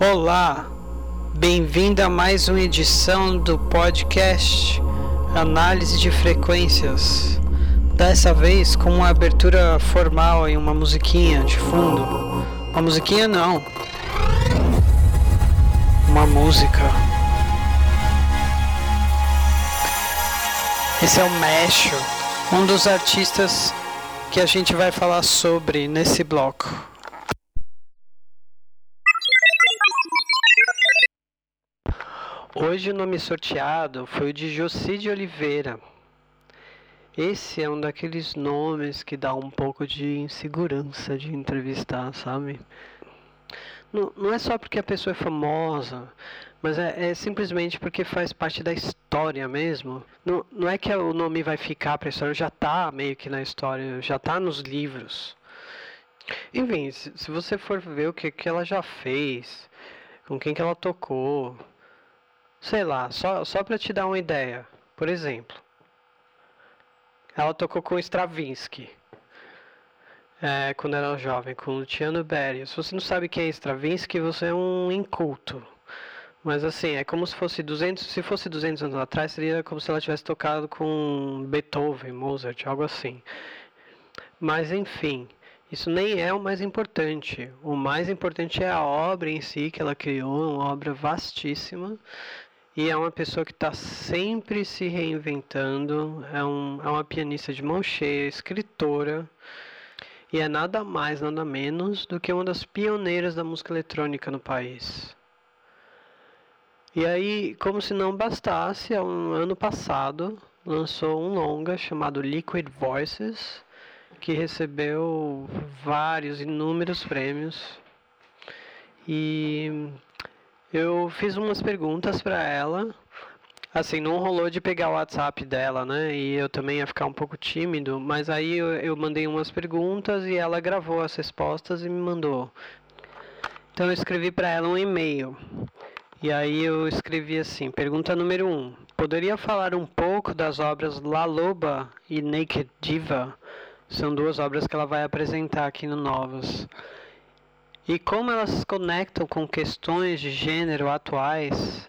Olá, bem-vindo a mais uma edição do podcast Análise de Frequências. Dessa vez com uma abertura formal e uma musiquinha de fundo. Uma musiquinha não. Uma música. Esse é o Mesho, um dos artistas que a gente vai falar sobre nesse bloco. Hoje o nome sorteado foi o de Jocide Oliveira. Esse é um daqueles nomes que dá um pouco de insegurança de entrevistar, sabe? Não, não é só porque a pessoa é famosa, mas é, é, simplesmente porque faz parte da história mesmo. Não, não é que o nome vai ficar para a história, já está meio que na história, já está nos livros. Enfim, se, se, você for ver o que, que ela já fez, com quem que ela tocou, sei lá, só, só para te dar uma ideia. Por exemplo, ela tocou com Stravinsky. É, quando era jovem, com Luciano Berio. Se você não sabe quem é Stravinsky, você é um inculto. Mas assim, é como se fosse 200, se fosse 200 anos atrás, seria como se ela tivesse tocado com Beethoven, Mozart, algo assim. Mas enfim, isso nem é o mais importante. O mais importante é a obra em si que ela criou, uma obra vastíssima. E é uma pessoa que está sempre se reinventando. É, um, é uma pianista de mão cheia, escritora. E é nada mais, nada menos do que uma das pioneiras da música eletrônica no país. E aí, como se não bastasse, um ano passado lançou um longa chamado Liquid Voices, que recebeu vários, inúmeros prêmios. E eu fiz umas perguntas para ela. Assim, não rolou de pegar o WhatsApp dela, né? E eu também ia ficar um pouco tímido, mas aí eu, eu mandei umas perguntas e ela gravou as respostas e me mandou. Então eu escrevi para ela um e-mail. E aí eu escrevi assim: pergunta número 1. Um, poderia falar um pouco das obras La Loba e Naked Diva? São duas obras que ela vai apresentar aqui no Novas. E como elas se conectam com questões de gênero atuais?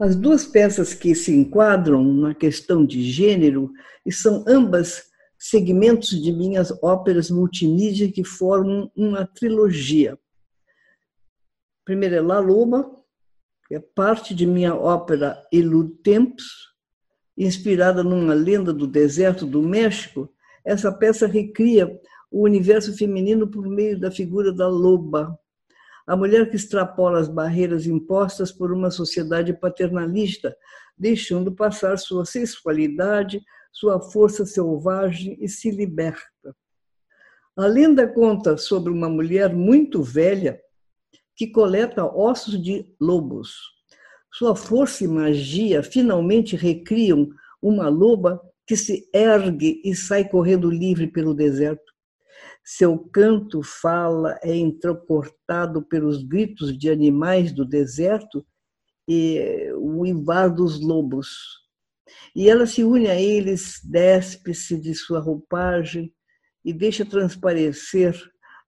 As duas peças que se enquadram na questão de gênero e são ambas segmentos de minhas óperas multimídia que formam uma trilogia. Primeiro é La Loba, é parte de minha ópera Elude Tempos, inspirada numa lenda do deserto do México. Essa peça recria o universo feminino por meio da figura da loba, a mulher que extrapola as barreiras impostas por uma sociedade paternalista, deixando passar sua sexualidade, sua força selvagem e se liberta. A lenda conta sobre uma mulher muito velha que coleta ossos de lobos. Sua força e magia finalmente recriam uma loba que se ergue e sai correndo livre pelo deserto. Seu canto fala é entrecortado pelos gritos de animais do deserto e o ivar dos lobos. E ela se une a eles, despe-se de sua roupagem e deixa transparecer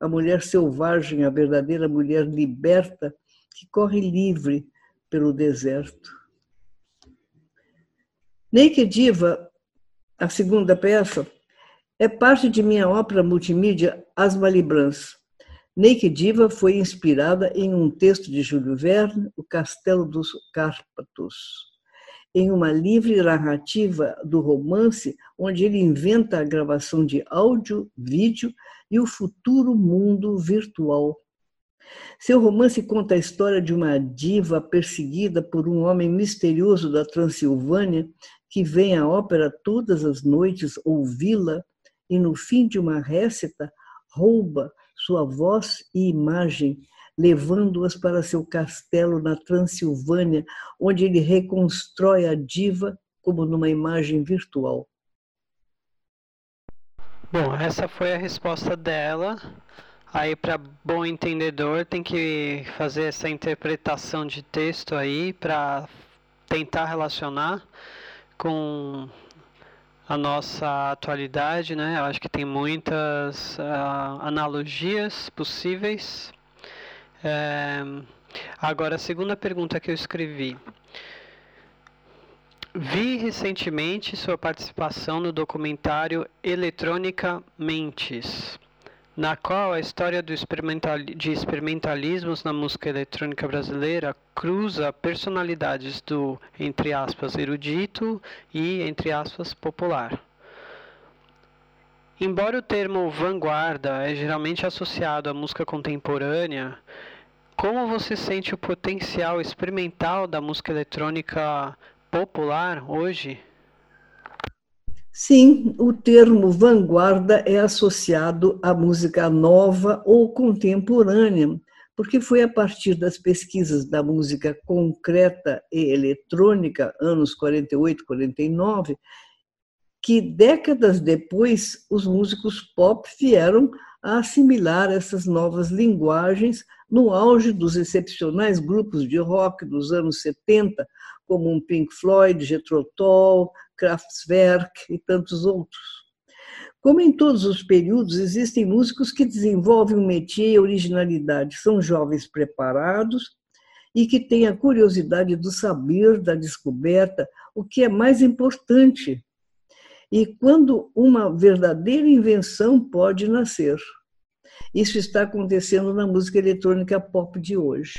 a mulher selvagem, a verdadeira mulher liberta que corre livre pelo deserto. Naked Diva, a segunda peça, é parte de minha ópera multimídia As Malibrans. Naked Diva foi inspirada em um texto de Júlio Verne, O Castelo dos Cárpatos, em uma livre narrativa do romance, onde ele inventa a gravação de áudio, vídeo e o futuro mundo virtual. Seu romance conta a história de uma diva perseguida por um homem misterioso da Transilvânia que vem à ópera todas as noites ouvi-la e, no fim de uma récita, rouba sua voz e imagem, levando-as para seu castelo na Transilvânia, onde ele reconstrói a diva como numa imagem virtual. Bom, essa foi a resposta dela. Aí, para bom entendedor, tem que fazer essa interpretação de texto aí para tentar relacionar com a nossa atualidade, né? Eu acho que tem muitas uh, analogias possíveis. É, Agora, a segunda pergunta que eu escrevi. Vi recentemente sua participação no documentário Eletrônica Mentes, na qual a história experimental, de experimentalismos na música eletrônica brasileira cruza personalidades do, entre aspas, erudito e, entre aspas, popular. Embora o termo vanguarda é geralmente associado à música contemporânea, como você sente o potencial experimental da música eletrônica popular hoje? Sim, o termo vanguarda é associado à música nova ou contemporânea, porque foi a partir das pesquisas da música concreta e eletrônica, anos 48, 49, que décadas depois os músicos pop vieram a assimilar essas novas linguagens no auge dos excepcionais grupos de rock dos anos 70, como um Pink Floyd, Jethro Tull, Kraftwerk e tantos outros. Como em todos os períodos, existem músicos que desenvolvem um métier e originalidade, são jovens preparados e que têm a curiosidade do saber, da descoberta, o que é mais importante. E quando uma verdadeira invenção pode nascer. Isso está acontecendo na música eletrônica pop de hoje.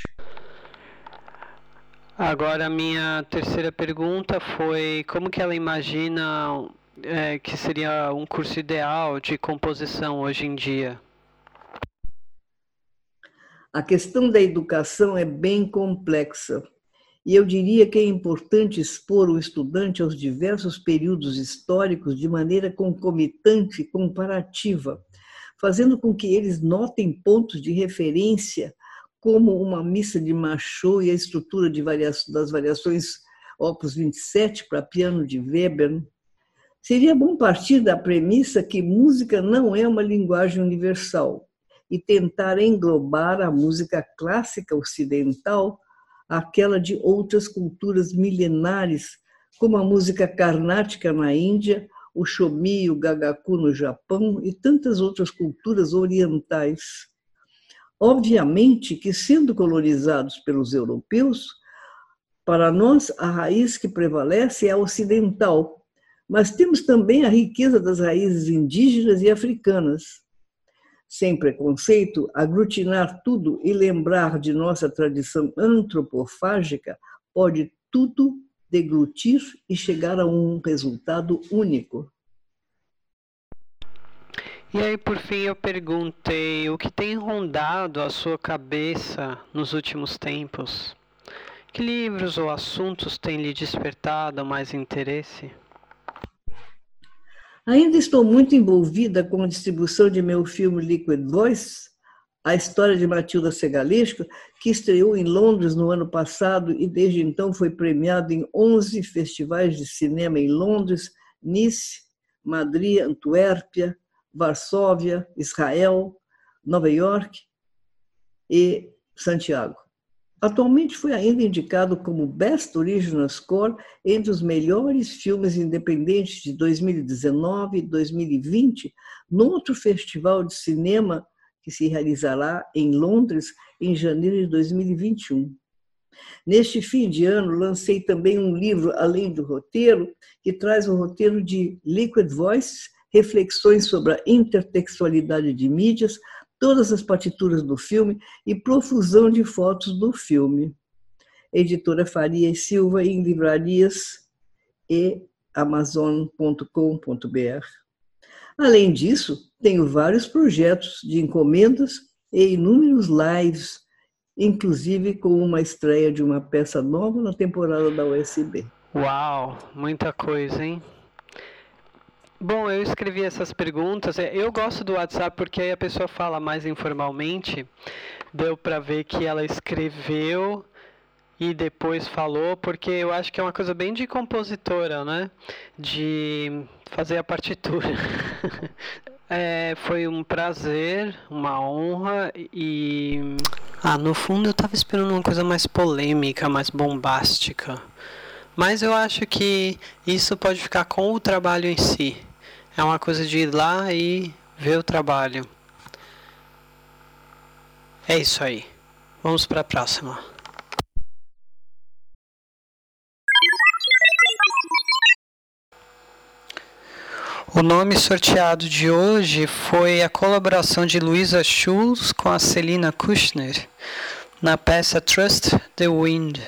Agora, a minha terceira pergunta foi como que ela imagina é, que seria um curso ideal de composição hoje em dia? A questão da educação é bem complexa. E eu diria que é importante expor o estudante aos diversos períodos históricos de maneira concomitante e comparativa, fazendo com que eles notem pontos de referência como uma missa de Machot e a estrutura das variações Opus 27 para piano de Weber, seria bom partir da premissa que música não é uma linguagem universal e tentar englobar a música clássica ocidental àquela de outras culturas milenares, como a música carnática na Índia, o shomi o gagaku no Japão e tantas outras culturas orientais. Obviamente que, sendo colonizados pelos europeus, para nós a raiz que prevalece é a ocidental, mas temos também a riqueza das raízes indígenas e africanas. Sem preconceito, aglutinar tudo e lembrar de nossa tradição antropofágica pode tudo deglutir e chegar a um resultado único. E aí, por fim, eu perguntei o que tem rondado a sua cabeça nos últimos tempos? Que livros ou assuntos têm lhe despertado mais interesse? Ainda estou muito envolvida com a distribuição de meu filme Liquid Voice, a história de Matilda Segalesco, que estreou em Londres no ano passado e desde então foi premiado em 11 festivais de cinema em Londres, Nice, Madrid, Antuérpia, Varsóvia, Israel, Nova York e Santiago. Atualmente foi ainda indicado como Best Original Score entre os melhores filmes independentes de 2019 e 2020, no outro festival de cinema que se realizará em Londres em janeiro de 2021. Neste fim de ano, lancei também um livro, além do roteiro, que traz o roteiro de Liquid Voice, reflexões sobre a intertextualidade de mídias, todas as partituras do filme e profusão de fotos do filme. Editora Faria e Silva em livrarias e amazon.com.br. Além disso, tenho vários projetos de encomendas e inúmeros lives, inclusive com uma estreia de uma peça nova na temporada da USB. Uau, muita coisa, hein? Bom, eu escrevi essas perguntas. É, eu gosto do WhatsApp porque aí a pessoa fala mais informalmente. Deu para ver que ela escreveu e depois falou, porque eu acho que é uma coisa bem de compositora, né? De fazer a partitura. é, foi um prazer, uma honra e. Ah, no fundo eu estava esperando uma coisa mais polêmica, mais bombástica. Mas eu acho que isso pode ficar com o trabalho em si. É uma coisa de ir lá e ver o trabalho. É isso aí. Vamos para a próxima. O nome sorteado de hoje foi a colaboração de Luisa Schulz com a Celina Kushner na peça Trust the Wind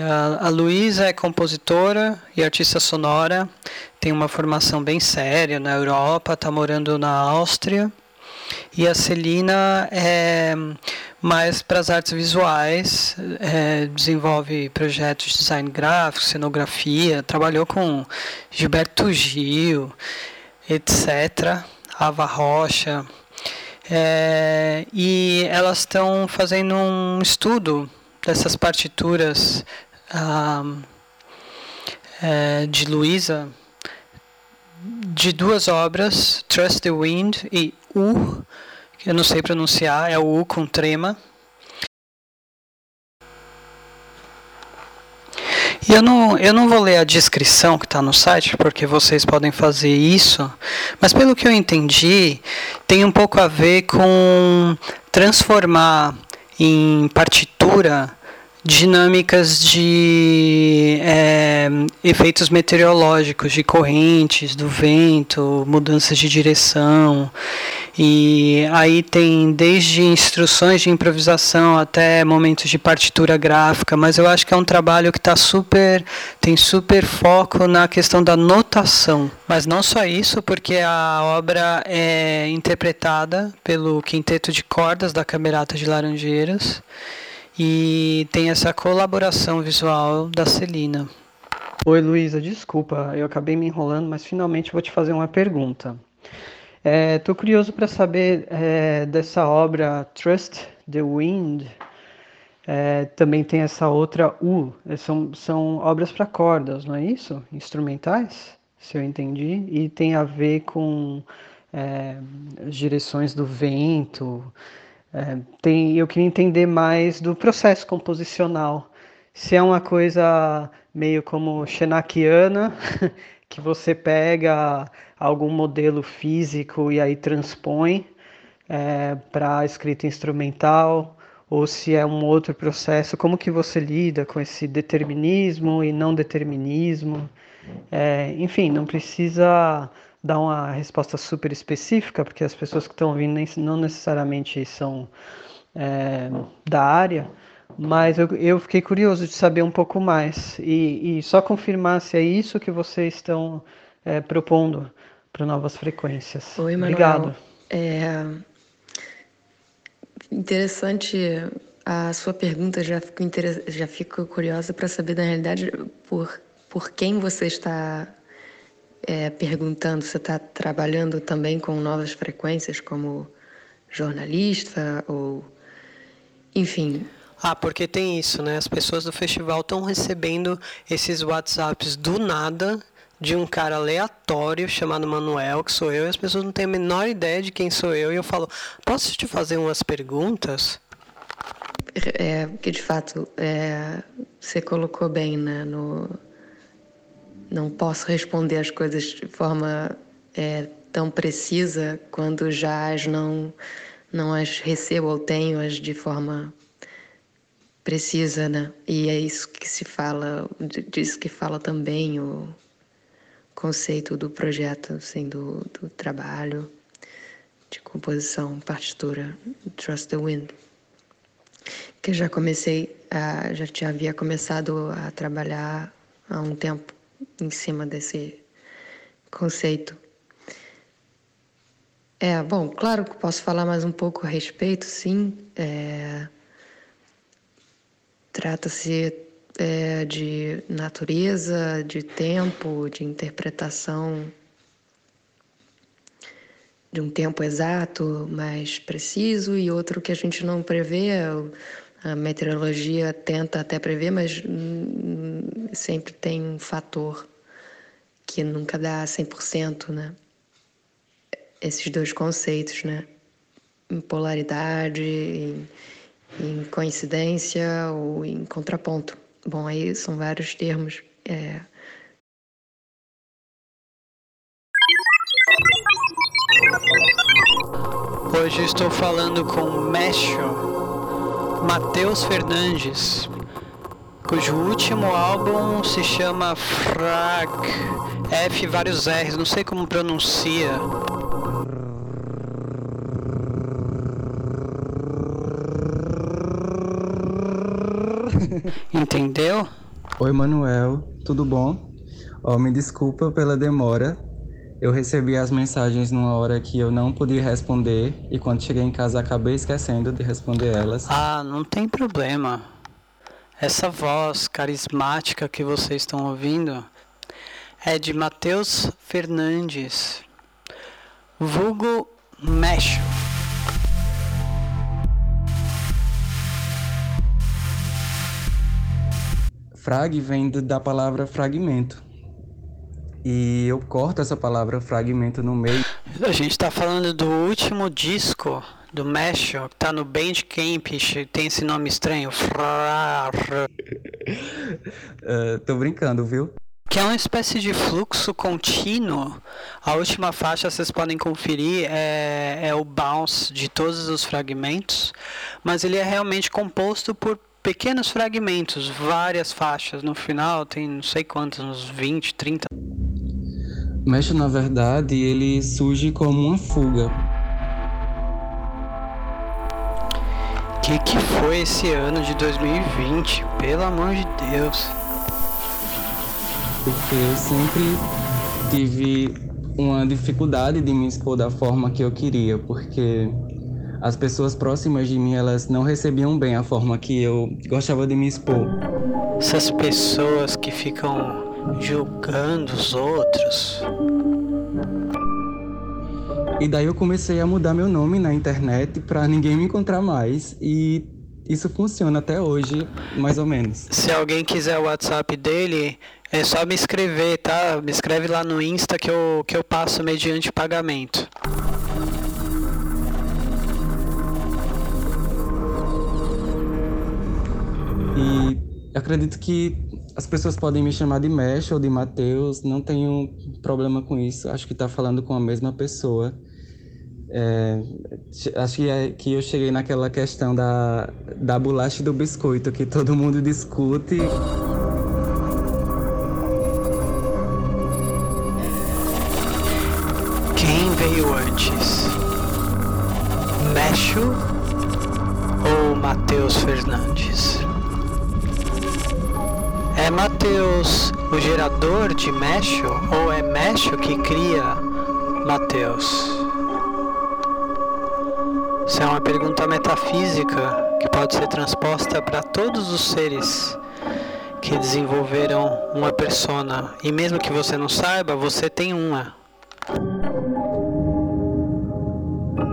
a, a Luisa é compositora e artista sonora, tem uma formação bem séria na Europa, está morando na Áustria. E a Celina é mais para as artes visuais, é, desenvolve projetos de design gráfico, cenografia, trabalhou com Gilberto Gil, etc., Ava Rocha. É, e elas estão fazendo um estudo dessas partituras ah, é, de Luísa, de duas obras, Trust the Wind e U, eu não sei pronunciar, é o U com trema. E eu não, eu não vou ler a descrição que está no site, porque vocês podem fazer isso, mas pelo que eu entendi, tem um pouco a ver com transformar em partitura dinâmicas de é, efeitos meteorológicos, de correntes, do vento, mudanças de direção. E aí tem desde instruções de improvisação até momentos de partitura gráfica, mas eu acho que é um trabalho que tá super, tem super foco na questão da notação. Mas não só isso, porque a obra é interpretada pelo quinteto de cordas da Camerata de Laranjeiras e tem essa colaboração visual da Celina. Oi Luísa, desculpa, eu acabei me enrolando, mas finalmente vou te fazer uma pergunta. Estou é, curioso para saber é, dessa obra Trust the Wind. É, também tem essa outra U. É, são, são obras para cordas, não é isso? Instrumentais, se eu entendi. E tem a ver com é, as direções do vento. É, tem, eu queria entender mais do processo composicional. Se é uma coisa meio como Shenakiana, que você pega algum modelo físico e aí transpõe é, para escrita instrumental, ou se é um outro processo, como que você lida com esse determinismo e não determinismo. É, enfim, não precisa dar uma resposta super específica, porque as pessoas que estão ouvindo não necessariamente são é, da área, mas eu, eu, fiquei curioso de saber um pouco mais e, e só confirmar se é isso que vocês estão é, propondo para novas frequências. Oi, Manuel. Obrigado. É interessante a sua pergunta, já fico, já fico curiosa para saber, na realidade, por, por quem você está é, perguntando se está trabalhando também com novas frequências como jornalista ou enfim. Ah, porque tem isso, né? As pessoas do festival estão recebendo esses WhatsApps do nada de um cara aleatório chamado Manuel, que sou eu, e as pessoas não têm a menor ideia de quem sou eu, e eu falo, posso te fazer umas perguntas? É, que de fato é, você colocou bem né, no, não posso responder as coisas de forma é, tão precisa quando já as não, não as recebo ou tenho as de forma precisa, né? E é isso que se fala, disso que fala também o conceito do projeto, assim, do, do trabalho de composição, partitura, Trust the Wind. Que já comecei, a, já havia começado a trabalhar há um tempo em cima desse conceito. É, bom, claro que posso falar mais um pouco a respeito, sim. É, Trata-se é, de natureza, de tempo, de interpretação de um tempo exato, mais preciso, e outro que a gente não prevê. A meteorologia tenta até prever, mas sempre tem um fator que nunca dá 100%, né? Esses dois conceitos, né? Em polaridade, em, em coincidência ou em contraponto. Bom, aí são vários termos. É... Hoje estou falando com Meshio Matheus Fernandes, cujo último álbum se chama Frag, F vários R's, não sei como pronuncia. Entendeu? Oi, Manuel, tudo bom? Oh, me desculpa pela demora. Eu recebi as mensagens numa hora que eu não podia responder e quando cheguei em casa acabei esquecendo de responder elas. Ah, não tem problema. Essa voz carismática que vocês estão ouvindo é de Matheus Fernandes, vulgo Mesh. Frag vem da palavra fragmento. E eu corto essa palavra fragmento no meio. A gente está falando do último disco do Mesh, que tá no Bandcamp, tem esse nome estranho. uh, tô brincando, viu? Que é uma espécie de fluxo contínuo. A última faixa vocês podem conferir é, é o bounce de todos os fragmentos, mas ele é realmente composto por pequenos fragmentos, várias faixas. No final tem não sei quantos, uns 20, 30. Mesh, na verdade, ele surge como uma fuga. Que que foi esse ano de 2020? Pelo amor de Deus. Porque eu sempre tive uma dificuldade de me expor da forma que eu queria, porque as pessoas próximas de mim elas não recebiam bem a forma que eu gostava de me expor. Essas pessoas que ficam julgando os outros. E daí eu comecei a mudar meu nome na internet para ninguém me encontrar mais e isso funciona até hoje, mais ou menos. Se alguém quiser o WhatsApp dele, é só me escrever, tá? Me escreve lá no Insta que eu, que eu passo mediante pagamento. E acredito que as pessoas podem me chamar de Mesh ou de Mateus, não tenho problema com isso. Acho que está falando com a mesma pessoa. É, acho que, é, que eu cheguei naquela questão da, da bolacha e do biscoito que todo mundo discute. O gerador de Mesho ou é Mesho que cria Mateus? Isso é uma pergunta metafísica que pode ser transposta para todos os seres que desenvolveram uma persona. E mesmo que você não saiba, você tem uma.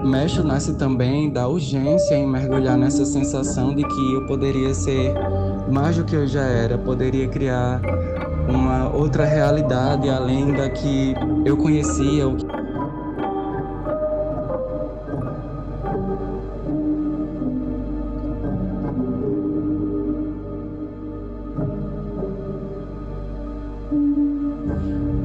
Mesho nasce também da urgência em mergulhar nessa sensação de que eu poderia ser mais do que eu já era, poderia criar uma outra realidade além da que eu conhecia.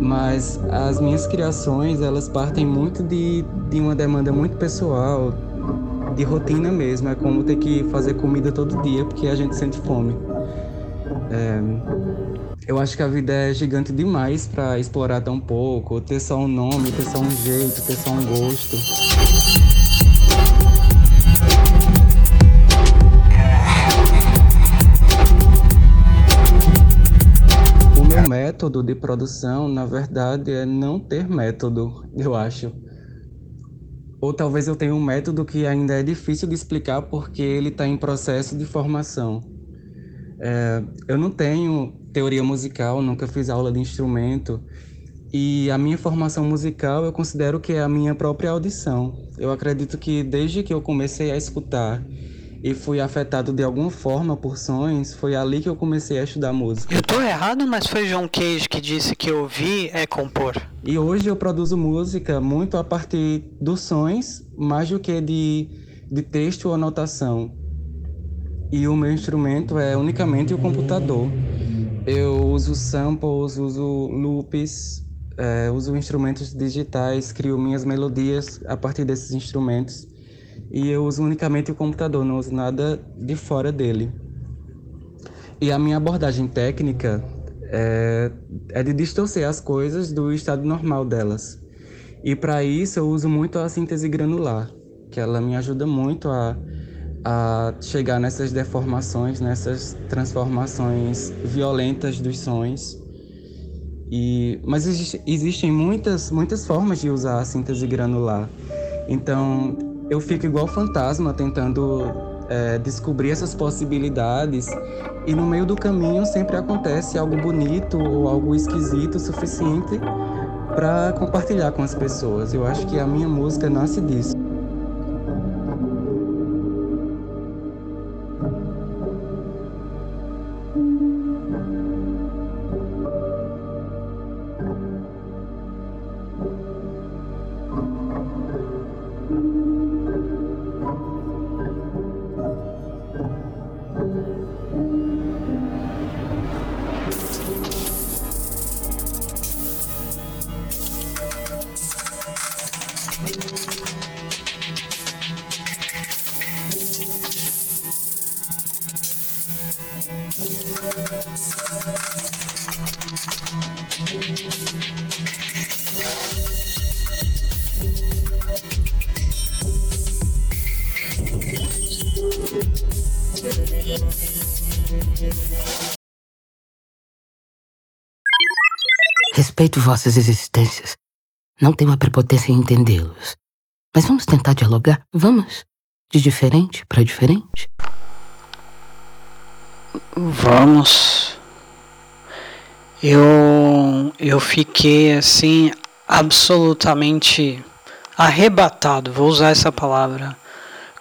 Mas as minhas criações, elas partem muito de, de uma demanda muito pessoal, de rotina mesmo. É como ter que fazer comida todo dia porque a gente sente fome. É, eu acho que a vida é gigante demais para explorar tão pouco, ter só um nome, ter só um jeito, ter só um gosto. O meu método de produção, na verdade, é não ter método, eu acho. Ou talvez eu tenha um método que ainda é difícil de explicar porque ele está em processo de formação. É, eu não tenho teoria musical, nunca fiz aula de instrumento. E a minha formação musical eu considero que é a minha própria audição. Eu acredito que desde que eu comecei a escutar e fui afetado de alguma forma por sons, foi ali que eu comecei a estudar música. Eu tô errado, mas foi John Cage que disse que ouvir é compor. E hoje eu produzo música muito a partir dos sons, mais do que de, de texto ou anotação. E o meu instrumento é unicamente o computador. Eu uso samples, uso loops, é, uso instrumentos digitais, crio minhas melodias a partir desses instrumentos e eu uso unicamente o computador, não uso nada de fora dele. E a minha abordagem técnica é, é de distorcer as coisas do estado normal delas. E para isso eu uso muito a síntese granular, que ela me ajuda muito a, a chegar nessas deformações, nessas transformações violentas dos sons. E, mas existe, existem muitas, muitas formas de usar a síntese granular. Então eu fico igual fantasma tentando é, descobrir essas possibilidades e no meio do caminho sempre acontece algo bonito ou algo esquisito o suficiente para compartilhar com as pessoas. Eu acho que a minha música nasce disso. Respeito vossas existências. Não tenho a prepotência em entendê-los. Mas vamos tentar dialogar? Vamos? De diferente para diferente? Vamos. Eu eu fiquei assim absolutamente arrebatado, vou usar essa palavra,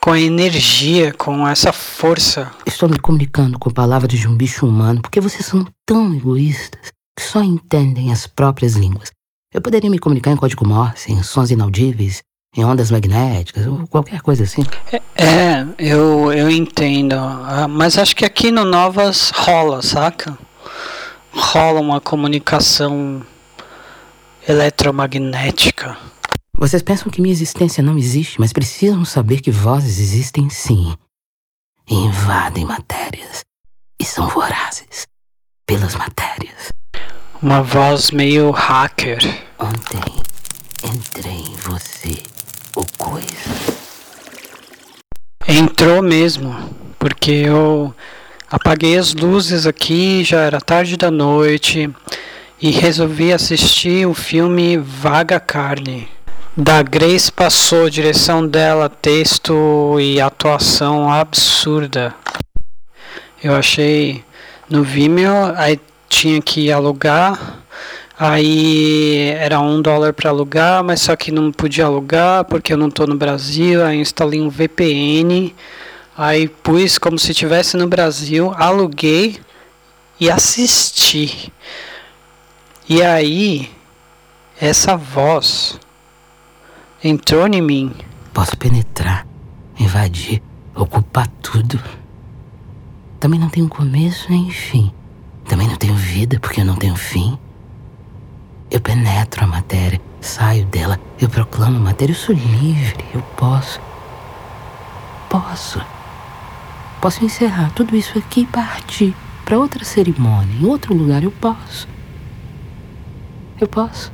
com a energia, com essa força. Estou me comunicando com palavras de um bicho humano porque vocês são tão egoístas que só entendem as próprias línguas. Eu poderia me comunicar em código Morse, em sons inaudíveis, em ondas magnéticas, ou qualquer coisa assim. É, é eu, eu entendo. Ah, mas acho que aqui no Novas rola, saca? Rola uma comunicação eletromagnética. Vocês pensam que minha existência não existe, mas precisam saber que vozes existem sim. E invadem matérias. E são vorazes pelas matérias. Uma voz meio hacker. Ontem entrei em você, ou coisa. Entrou mesmo, porque eu apaguei as luzes aqui, já era tarde da noite, e resolvi assistir o filme Vaga Carne. Da Grace passou, direção dela, texto e atuação absurda. Eu achei no Vimeo, aí tinha que alugar. Aí era um dólar para alugar, mas só que não podia alugar porque eu não estou no Brasil. Aí instalei um VPN, aí pus como se estivesse no Brasil, aluguei e assisti. E aí essa voz entrou em mim. Posso penetrar, invadir, ocupar tudo. Também não tem um começo nem fim. Também não tenho vida porque eu não tenho fim. Eu penetro a matéria, saio dela, eu proclamo a matéria, eu sou livre, eu posso. Posso. Posso encerrar tudo isso aqui e partir para outra cerimônia, em outro lugar, eu posso. Eu posso.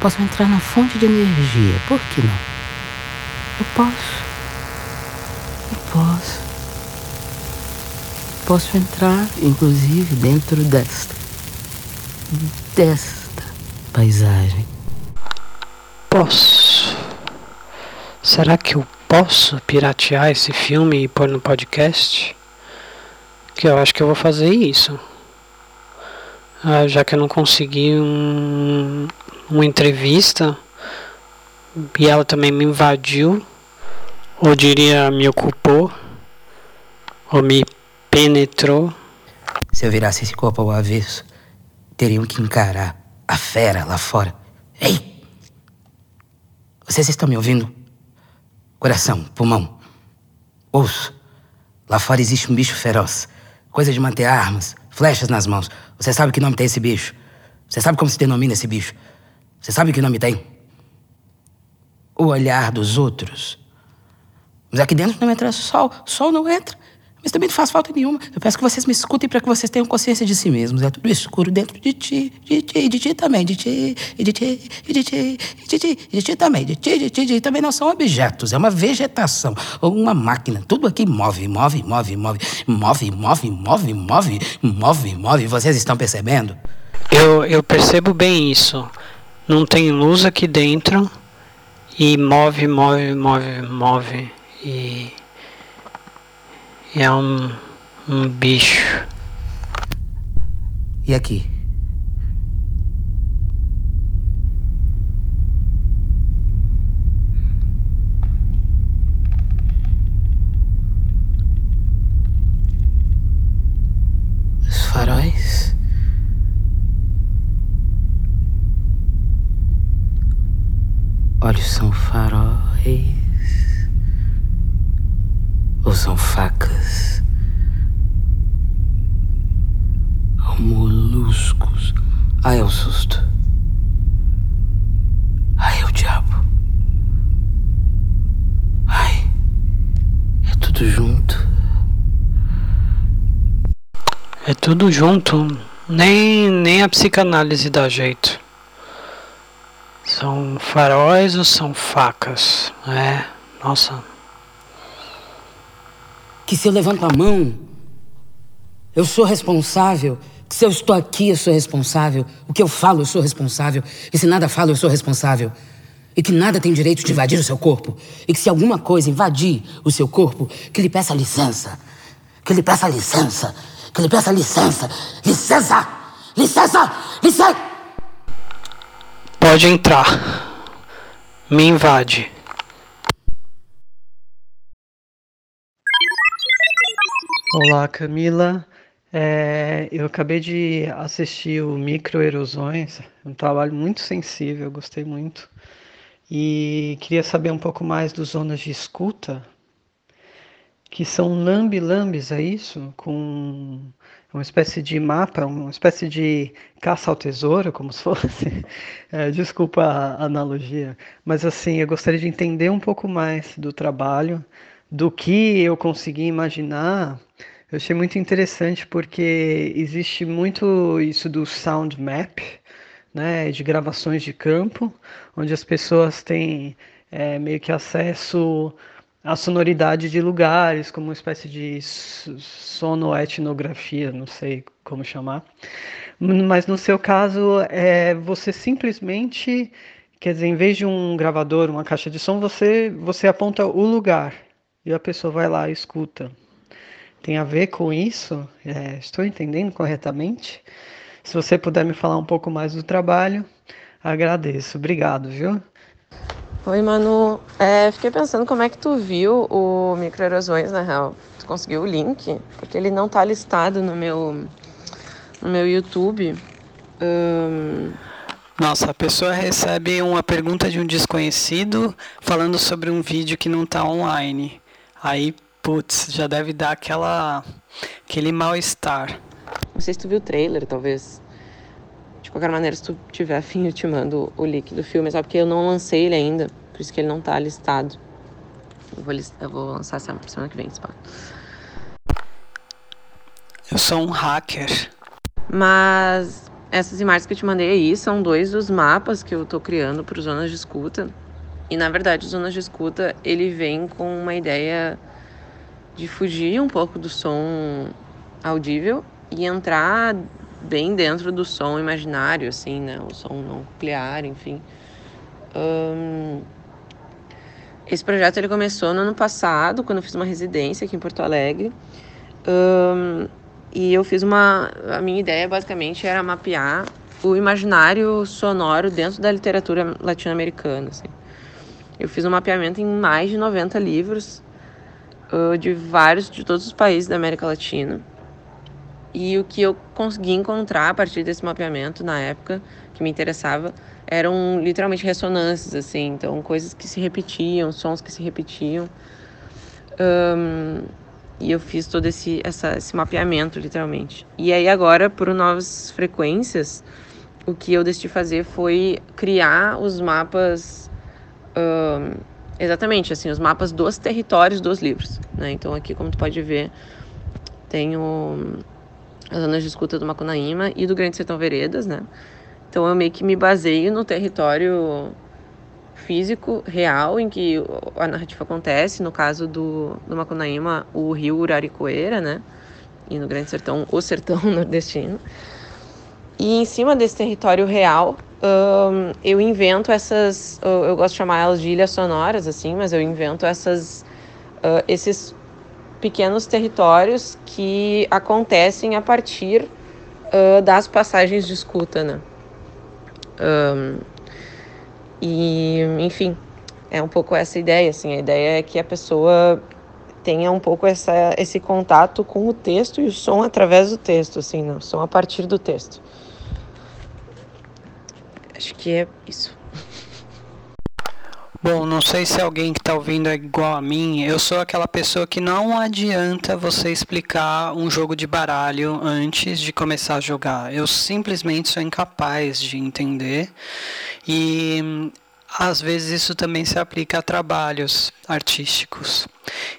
Posso entrar na fonte de energia, por que não? Eu posso. Eu posso posso entrar, inclusive, dentro desta. desta paisagem. Posso. Será que eu posso piratear esse filme e pôr no podcast? Que eu acho que eu vou fazer isso. Ah, já que eu não consegui um, uma entrevista e ela também me invadiu, ou diria me ocupou, ou me penetrou. Se eu virasse esse corpo ao avesso, teriam que encarar a fera lá fora. Ei! Vocês estão me ouvindo? Coração, pulmão, ouço. Lá fora existe um bicho feroz. Coisa de manter armas, flechas nas mãos. Você sabe que nome tem esse bicho? Você sabe como se denomina esse bicho? Você sabe que nome tem? O olhar dos outros. Mas aqui dentro não entra sol. Sol não entra. Mas também não faz falta nenhuma. Eu peço que vocês me escutem para que vocês tenham consciência de si mesmos. É tudo escuro dentro de ti, de ti, de ti também, de ti, de ti, de ti, de ti, de ti também, de ti, de ti, de ti também não são objetos, é uma vegetação ou uma máquina. Tudo aqui move, move, move, move, move, move, move, move, move, move. Vocês estão percebendo? Eu, eu percebo bem isso. Não tem luz aqui dentro e move, move, move, move. E é um, um bicho. E aqui? Os faróis? Olhos são faróis ou são facas? Ou moluscos? Ai, é o susto. Ai, é o diabo. Ai, é tudo junto. É tudo junto. Nem, nem a psicanálise dá jeito. São faróis ou são facas? É, nossa, que se eu levanto a mão, eu sou responsável. Que se eu estou aqui, eu sou responsável. O que eu falo, eu sou responsável. E se nada falo, eu sou responsável. E que nada tem direito de invadir o seu corpo. E que se alguma coisa invadir o seu corpo, que ele peça licença. Que ele peça licença. Que ele peça licença. Licença! Licença! Licença! Pode entrar. Me invade. Olá, Camila. É, eu acabei de assistir o Microerosões, um trabalho muito sensível, gostei muito. E queria saber um pouco mais dos zonas de escuta, que são lambi-lambis, é isso? Com uma espécie de mapa, uma espécie de caça ao tesouro, como se fosse. É, desculpa a analogia, mas assim, eu gostaria de entender um pouco mais do trabalho, do que eu consegui imaginar eu achei muito interessante porque existe muito isso do sound map, né, de gravações de campo, onde as pessoas têm é, meio que acesso à sonoridade de lugares, como uma espécie de sonoetnografia, não sei como chamar. Mas no seu caso, é, você simplesmente, quer dizer, em vez de um gravador, uma caixa de som, você, você aponta o lugar e a pessoa vai lá e escuta tem a ver com isso? É, estou entendendo corretamente? Se você puder me falar um pouco mais do trabalho, agradeço. Obrigado, viu? Oi, Manu. É, fiquei pensando como é que tu viu o Microerosões, na real. Tu conseguiu o link? Porque ele não está listado no meu, no meu YouTube. Um... Nossa, a pessoa recebe uma pergunta de um desconhecido falando sobre um vídeo que não está online. Aí Putz, já deve dar aquela aquele mal-estar. Não sei se tu viu o trailer, talvez. De qualquer maneira, se tu tiver afim, eu te mando o link do filme, só porque eu não lancei ele ainda, por isso que ele não tá listado. Eu vou, list... eu vou lançar semana que vem, só. Eu sou um hacker. Mas essas imagens que eu te mandei aí são dois dos mapas que eu tô criando para zonas de escuta. E na verdade, zonas de escuta, ele vem com uma ideia de fugir um pouco do som audível e entrar bem dentro do som imaginário, assim, né? O som nuclear, enfim. Um, esse projeto ele começou no ano passado, quando eu fiz uma residência aqui em Porto Alegre. Um, e eu fiz uma. A minha ideia basicamente era mapear o imaginário sonoro dentro da literatura latino-americana. Assim. Eu fiz um mapeamento em mais de 90 livros uh, de vários, de todos os países da América Latina. E o que eu consegui encontrar a partir desse mapeamento na época, que me interessava, eram literalmente ressonâncias, assim, então coisas que se repetiam, sons que se repetiam. Um, e eu fiz todo esse, essa, esse mapeamento, literalmente. E aí agora, por novas frequências, o que eu decidi fazer foi criar os mapas Exatamente, assim, os mapas dos territórios dos livros. Né? Então aqui, como tu pode ver, tenho as zonas de escuta do Macunaíma e do Grande Sertão Veredas, né? Então eu meio que me baseio no território físico real em que a narrativa acontece, no caso do, do Macunaíma, o rio Uraricoeira, né? E no Grande Sertão, o sertão nordestino. E em cima desse território real, um, eu invento essas, eu gosto de chamar elas de ilhas sonoras, assim, mas eu invento essas, uh, esses pequenos territórios que acontecem a partir uh, das passagens de escuta, né? Um, e, enfim, é um pouco essa ideia, assim, a ideia é que a pessoa tenha um pouco essa, esse contato com o texto e o som através do texto, assim, não, o som a partir do texto. Acho que é isso. Bom, não sei se alguém que está ouvindo é igual a mim. Eu sou aquela pessoa que não adianta você explicar um jogo de baralho antes de começar a jogar. Eu simplesmente sou incapaz de entender. E às vezes isso também se aplica a trabalhos artísticos.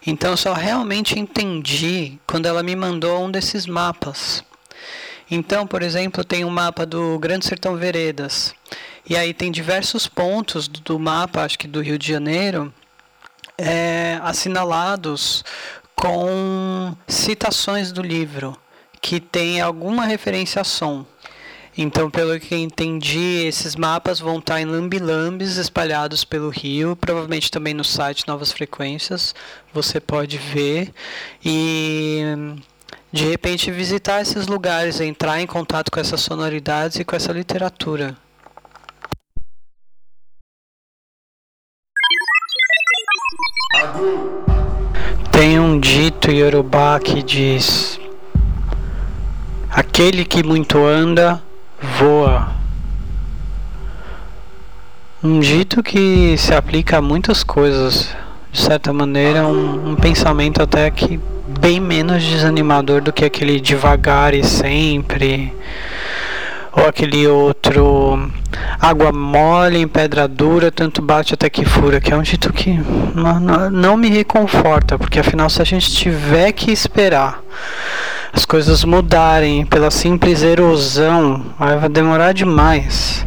Então eu só realmente entendi quando ela me mandou um desses mapas. Então, por exemplo, tem um mapa do Grande Sertão Veredas. E aí tem diversos pontos do mapa, acho que do Rio de Janeiro, é, assinalados com citações do livro, que tem alguma referência a som. Então, pelo que entendi, esses mapas vão estar em lambilambes espalhados pelo rio, provavelmente também no site Novas Frequências, você pode ver. E de repente visitar esses lugares, entrar em contato com essas sonoridades e com essa literatura. Tem um dito iorubá que diz: Aquele que muito anda, voa. Um dito que se aplica a muitas coisas, de certa maneira, um, um pensamento até que bem menos desanimador do que aquele devagar e sempre ou aquele outro água mole em pedra dura, tanto bate até que fura, que é um dito que não, não, não, me reconforta, porque afinal se a gente tiver que esperar as coisas mudarem pela simples erosão, vai demorar demais.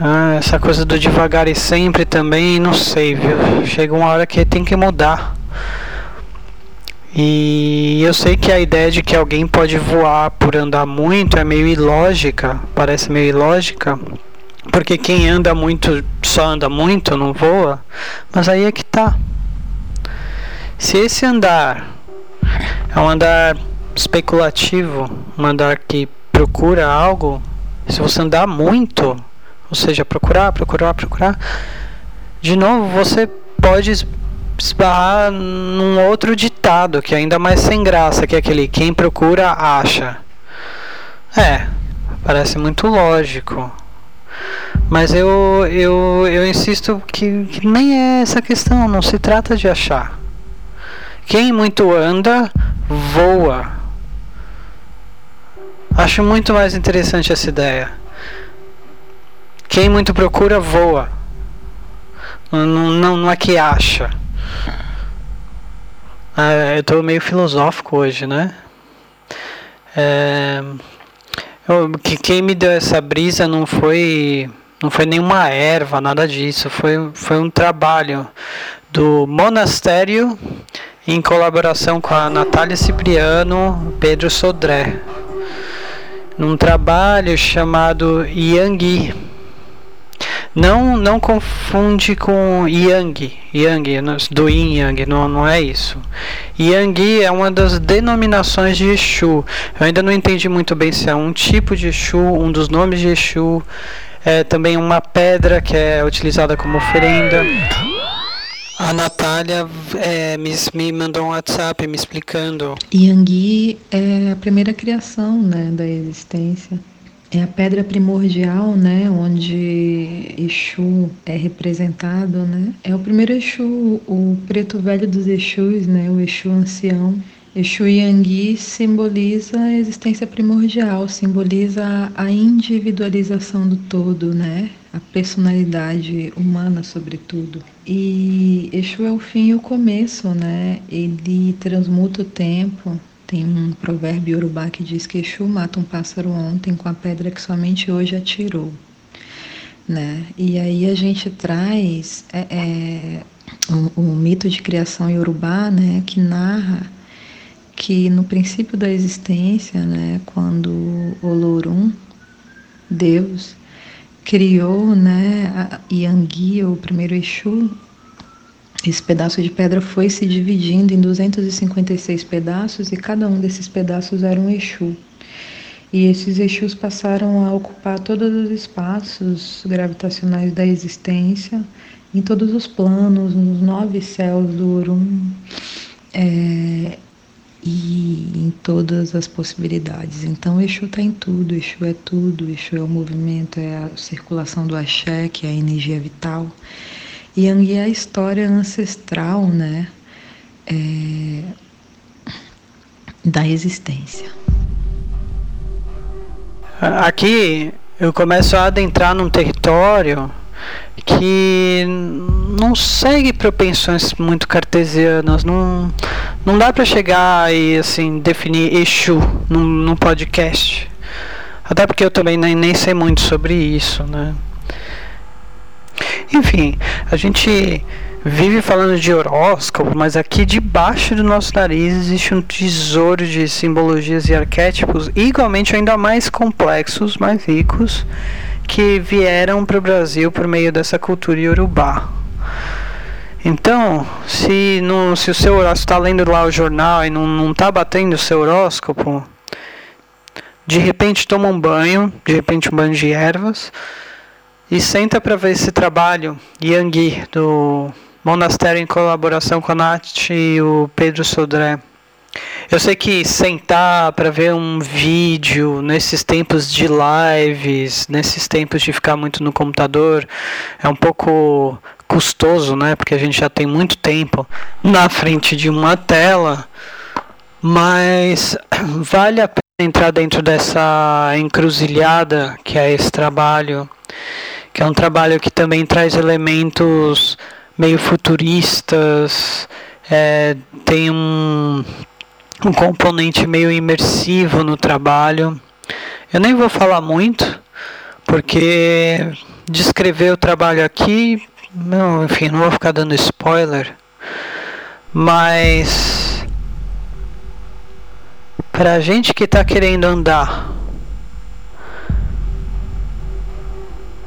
Ah, essa coisa do devagar e sempre também, não sei, viu? Chega uma hora que tem que mudar. E eu sei que a ideia de que alguém pode voar por andar muito é meio ilógica, parece meio ilógica, porque quem anda muito só anda muito, não voa. Mas aí é que tá. Se esse andar é um andar especulativo, um andar que procura algo, se você andar muito, ou seja, procurar, procurar, procurar, de novo você pode esbarrar num outro ditado que é ainda mais sem graça, que é aquele quem procura acha. É, parece muito lógico. Mas eu, eu, eu insisto que, que nem é essa questão, não se trata de achar. Quem muito anda, voa. Acho muito mais interessante essa ideia. Quem muito procura, voa. Não, não, não é que acha. Ah, eu estou meio filosófico hoje, né? É, eu, que quem me deu essa brisa não foi não foi nenhuma erva, nada disso. Foi, foi um trabalho do monastério em colaboração com a Natália Cipriano, Pedro Sodré, num trabalho chamado Yangui não, não confunde com Yang, Yang do Yin Yang, não, não é isso. Yang é uma das denominações de Exu. Eu ainda não entendi muito bem se é um tipo de Exu, um dos nomes de Exu, é também uma pedra que é utilizada como oferenda. A Natália é, me, me mandou um WhatsApp me explicando. Yang é a primeira criação né, da existência é a pedra primordial, né, onde Exu é representado, né? É o primeiro Exu, o preto velho dos Exus, né, o Exu ancião. Exu Yangui simboliza a existência primordial, simboliza a individualização do todo, né? A personalidade humana, sobretudo. E Exu é o fim e o começo, né? Ele transmuta o tempo, Tem um provérbio urubá que diz que Exu mata um pássaro ontem com a pedra que somente hoje atirou. Né? E aí a gente traz é, é, o, o, mito de criação iorubá, né, que narra que no princípio da existência, né, quando Olorum, Deus, criou né, a Yangui, o primeiro Exu, esse pedaço de pedra foi se dividindo em 256 pedaços e cada um desses pedaços era um Exu. E esses Exus passaram a ocupar todos os espaços gravitacionais da existência, em todos os planos, nos nove céus do Urum, é, e em todas as possibilidades. Então, Exu está em tudo, Exu é tudo, Exu é o movimento, é a circulação do axé, que é a energia vital. Yang é a história ancestral, né? É, da existência. Aqui eu começo a adentrar num território que não segue propensões muito cartesianas, não, não dá para chegar e assim definir Exu num, num podcast. Até porque eu também nem, nem sei muito sobre isso, né? Enfim, a gente vive falando de horóscopo, mas aqui debaixo do nosso nariz existe um tesouro de simbologias e arquétipos igualmente ainda mais complexos, mais ricos, que vieram para o Brasil por meio dessa cultura iorubá. Então, se, não, se o seu horóscopo está lendo lá o jornal e não está batendo o seu horóscopo, de repente toma um banho, de repente um banho de ervas, e senta para ver esse trabalho Yangui do monastério em colaboração com a Nath e o Pedro Sodré. Eu sei que sentar para ver um vídeo nesses tempos de lives, nesses tempos de ficar muito no computador, é um pouco custoso, né? Porque a gente já tem muito tempo na frente de uma tela, mas vale a pena entrar dentro dessa encruzilhada que é esse trabalho que é um trabalho que também traz elementos meio futuristas, é, tem um, um componente meio imersivo no trabalho. Eu nem vou falar muito, porque descrever o trabalho aqui, não, enfim, não vou ficar dando spoiler, mas para gente que está querendo andar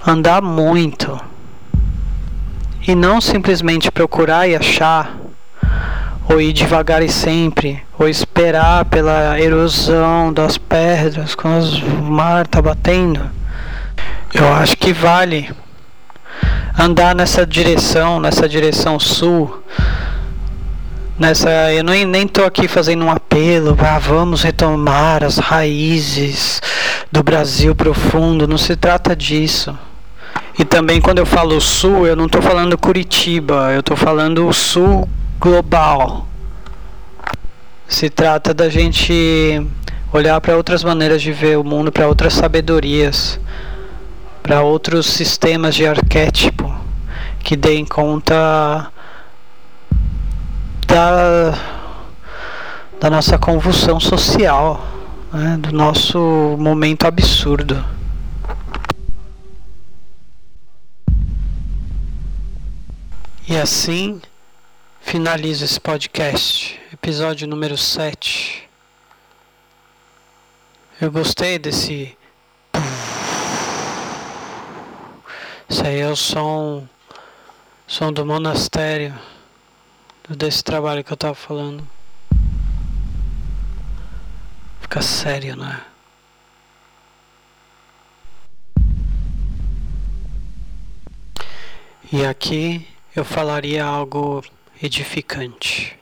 andar muito e não simplesmente procurar e achar, ou ir devagar e sempre, ou esperar pela erosão das pedras quando o mar está batendo. Eu acho que vale andar nessa direção, nessa direção sul. Nessa, eu nem, nem tô aqui fazendo um apelo, ah, vamos retomar as raízes do Brasil profundo, não se trata disso. E também quando eu falo sul, eu não estou falando Curitiba, eu estou falando o sul global. Se trata da gente olhar para outras maneiras de ver o mundo, para outras sabedorias, para outros sistemas de arquétipo que deem conta da, da nossa convulsão social, né, do nosso momento absurdo. E assim finalizo esse podcast, episódio número 7. Eu gostei desse. Isso aí é o som, som do monastério, desse trabalho que eu tava falando. Fica sério, né? E aqui eu falaria algo edificante.